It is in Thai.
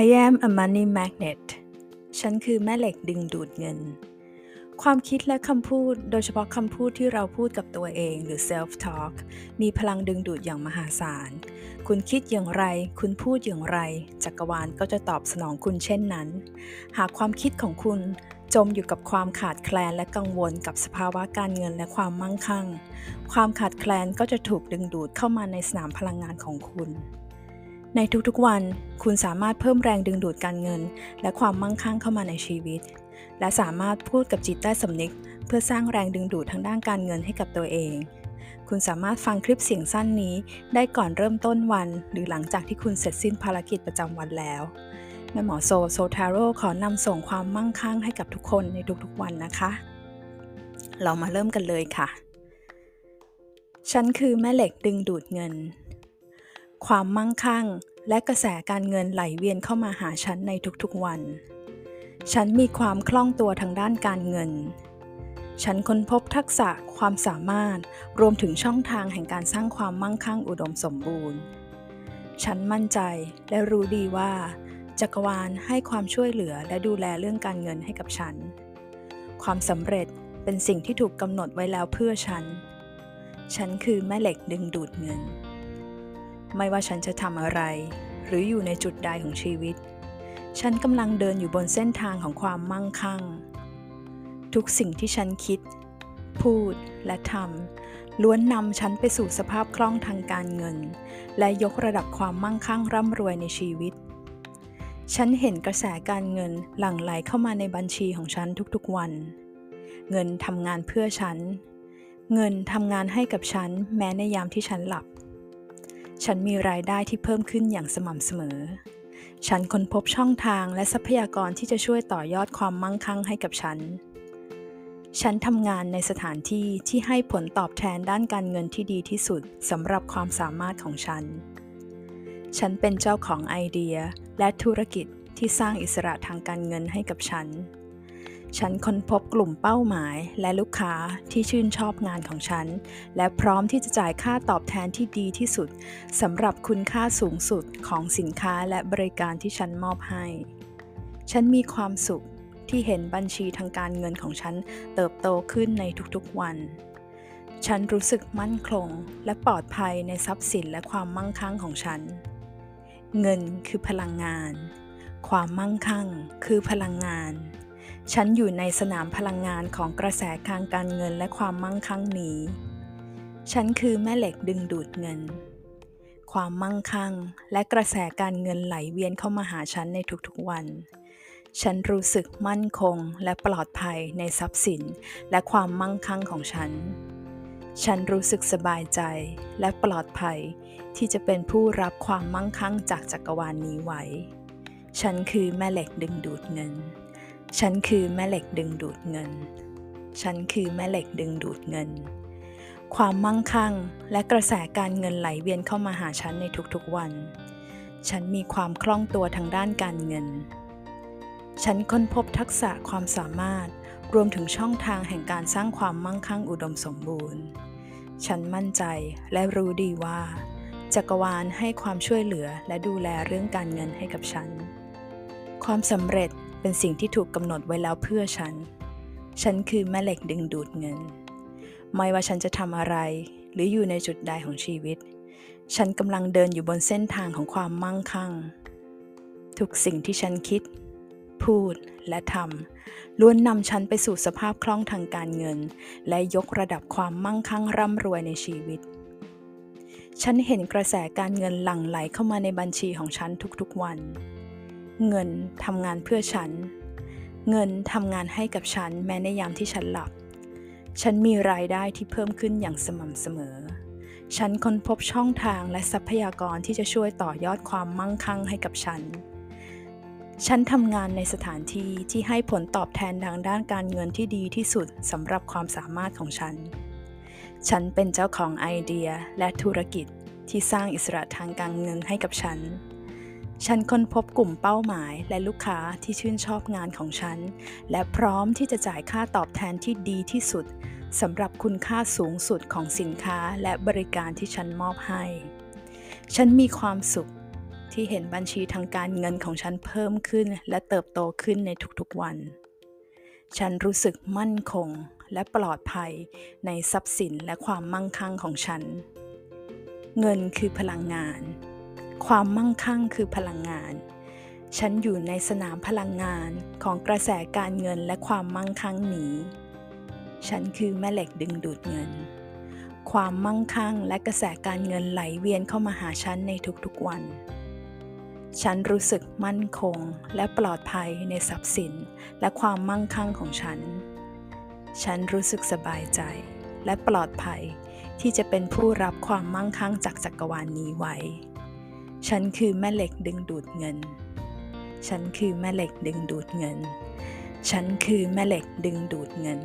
I am a money magnet ฉันคือแม่เหล็กดึงดูดเงิน ความคิดและคำพูด โดยเฉพาะคำพูดที่เราพูดกับตัวเองหรือ self talk มีพลังดึงดูดอย่างมหาศาล คุณคิดอย่างไร คุณพูดอย่างไร จักรวาลก็จะตอบสนองคุณเช่นนั้น หากความคิดของคุณจมอยู่กับความขาดแคลนและกังวลกับสภาวะการเงินและความมั่งคั่ง ความขาดแคลนก็จะถูกดึงดูดเข้ามาในสนามพลังงานของคุณ ในทุกๆวัน คุณสามารถเพิ่มแรงดึงดูดการเงิน และความมั่งคั่งเข้ามาในชีวิต และสามารถพูดกับจิตใต้สำนึก เพื่อสร้างแรงดึงดูดทางด้านการเงินให้กับตัวเอง คุณสามารถฟังคลิปเสียงสั้นนี้ ได้ก่อนเริ่มต้นวัน หรือหลังจากที่คุณเสร็จสิ้นภารกิจประจำวันแล้วแม่หมอโซโซทาโร่ขอนำส่งความมั่งคั่งให้กับทุกคนในทุกๆวันนะคะ เรามาเริ่มกันเลยค่ะ ฉันคือแม่เหล็กดึงดูดเงิน ความมั่งคั่ง และกระแสการเงินไหลเวียนเข้ามาหาฉันในทุกๆวัน ฉันมีความคล่องตัวทางด้านการเงิน ฉันค้นพบทักษะความสามารถรวมถึงช่องทางแห่งการสร้างความมั่งคั่งอุดมสมบูรณ์ ฉันมั่นใจและรู้ดีว่า จักรวาลให้ความช่วยเหลือและดูแลเรื่องการเงินให้กับฉัน ความสำเร็จเป็นสิ่งที่ถูกกำหนดไว้แล้วเพื่อฉัน ฉันคือแม่เหล็กดึงดูดเงิน ไม่ว่าฉันจะทำอะไร หรืออยู่ในจุดใดของชีวิต ฉันกำลังเดินอยู่บนเส้นทางของความมั่งคั่ง ทุกสิ่งที่ฉันคิด พูดและทำล้วนนำฉันไปสู่สภาพคล่องทางการเงิน และยกระดับความมั่งคั่งร่ำรวยในชีวิต ฉันเห็นกระแสการเงินหลั่งไหลเข้ามาในบัญชีของฉันทุกๆวัน เงินทำงานเพื่อฉัน เงินทำงานให้กับฉันแม้ในยามที่ฉันหลับ ฉันมีรายได้ที่เพิ่มขึ้นอย่างสม่ำเสมอ ฉันค้นพบช่องทางและทรัพยากรที่จะช่วยต่อยอดความมั่งคั่งให้กับฉัน ฉันทำงานในสถานที่ที่ให้ผลตอบแทนด้านการเงินที่ดีที่สุดสำหรับความสามารถของฉัน ฉันเป็นเจ้าของไอเดียและธุรกิจที่สร้างอิสระทางการเงินให้กับฉัน ฉันค้นพบกลุ่มเป้าหมายและลูกค้าที่ชื่นชอบงานของฉัน และพร้อมที่จะจ่ายค่าตอบแทนที่ดีที่สุดสำหรับคุณค่าสูงสุดของสินค้าและบริการที่ฉันมอบให้ ฉันมีความสุขที่เห็นบัญชีทางการเงินของฉันเติบโตขึ้นในทุกๆวัน ฉันรู้สึกมั่นคงและปลอดภัยในทรัพย์สินและความมั่งคั่งของฉัน เงินคือพลังงาน ความมั่งคั่งคือพลังงาน ฉันอยู่ในสนามพลังงานของกระแสทางการเงินและความมั่งคั่งนี้ ฉันคือแม่เหล็กดึงดูดเงิน ความมั่งคั่งและกระแสการเงินไหลเวียนเข้ามาหาฉันในทุกๆวัน ฉันรู้สึกมั่นคงและปลอดภัยในทรัพย์สินและความมั่งคั่งของฉัน ฉันรู้สึกสบายใจและปลอดภัยที่จะเป็นผู้รับความมั่งคั่งจากจักรวาลนนี้ไว้ ฉันคือแม่เหล็กดึงดูดเงิน ฉันคือแม่เหล็กดึงดูดเงิน ฉันคือแม่เหล็กดึงดูดเงิน ความมั่งคั่งและกระแสการเงินไหลเวียนเข้ามาหาฉันในทุกๆวัน ฉันมีความคล่องตัวทางด้านการเงิน ฉันค้นพบทักษะความสามารถรวมถึงช่องทางแห่งการสร้างความมั่งคั่งอุดมสมบูรณ์ ฉันมั่นใจและรู้ดีว่า จักรวาลให้ความช่วยเหลือและดูแลเรื่องการเงินให้กับฉัน ความสำเร็จ เป็นสิ่งที่ถูกกำหนดไว้แล้วเพื่อฉัน ฉันคือแม่เหล็กดึงดูดเงิน ไม่ว่าฉันจะทำอะไร หรืออยู่ในจุดใดของชีวิต ฉันกำลังเดินอยู่บนเส้นทางของความมั่งคั่ง ทุกสิ่งที่ฉันคิด พูดและทำล้วนนำฉันไปสู่สภาพคล่องทางการเงิน และยกระดับความมั่งคั่งร่ำรวยในชีวิต ฉันเห็นกระแสการเงินหลั่งไหลเข้ามาในบัญชีของฉันทุกๆวัน เงินทำงานเพื่อฉัน เงินทำงานให้กับฉันแม้ในยามที่ฉันหลับ ฉันมีรายได้ที่เพิ่มขึ้นอย่างสม่ำเสมอ ฉันค้นพบช่องทางและทรัพยากรที่จะช่วยต่อยอดความมั่งคั่งให้กับฉัน ฉันทำงานในสถานที่ที่ให้ผลตอบแทนทางด้านการเงินที่ดีที่สุดสำหรับความสามารถของฉัน ฉันเป็นเจ้าของไอเดียและธุรกิจที่สร้างอิสระทางการเงินให้กับฉัน ฉันค้นพบกลุ่มเป้าหมายและลูกค้าที่ชื่นชอบงานของฉัน และพร้อมที่จะจ่ายค่าตอบแทนที่ดีที่สุดสำหรับคุณค่าสูงสุดของสินค้าและบริการที่ฉันมอบให้ ฉันมีความสุขที่เห็นบัญชีทางการเงินของฉันเพิ่มขึ้นและเติบโตขึ้นในทุกๆวัน ฉันรู้สึกมั่นคงและปลอดภัยในทรัพย์สินและความมั่งคั่งของฉัน เงินคือพลังงาน ความมั่งคั่งคือพลังงาน ฉันอยู่ในสนามพลังงานของกระแสการเงินและความมั่งคั่งนี้ ฉันคือแม่เหล็กดึงดูดเงิน ความมั่งคั่งและกระแสการเงินไหลเวียนเข้ามาหาฉันในทุกๆวัน ฉันรู้สึกมั่นคงและปลอดภัยในทรัพย์สินและความมั่งคั่งของฉัน ฉันรู้สึกสบายใจและปลอดภัยที่จะเป็นผู้รับความมั่งคั่งจากจักรวาลนนี้ไว้ ฉันคือแม่เหล็กดึงดูดเงิน ฉันคือแม่เหล็กดึงดูดเงิน ฉันคือแม่เหล็กดึงดูดเงิน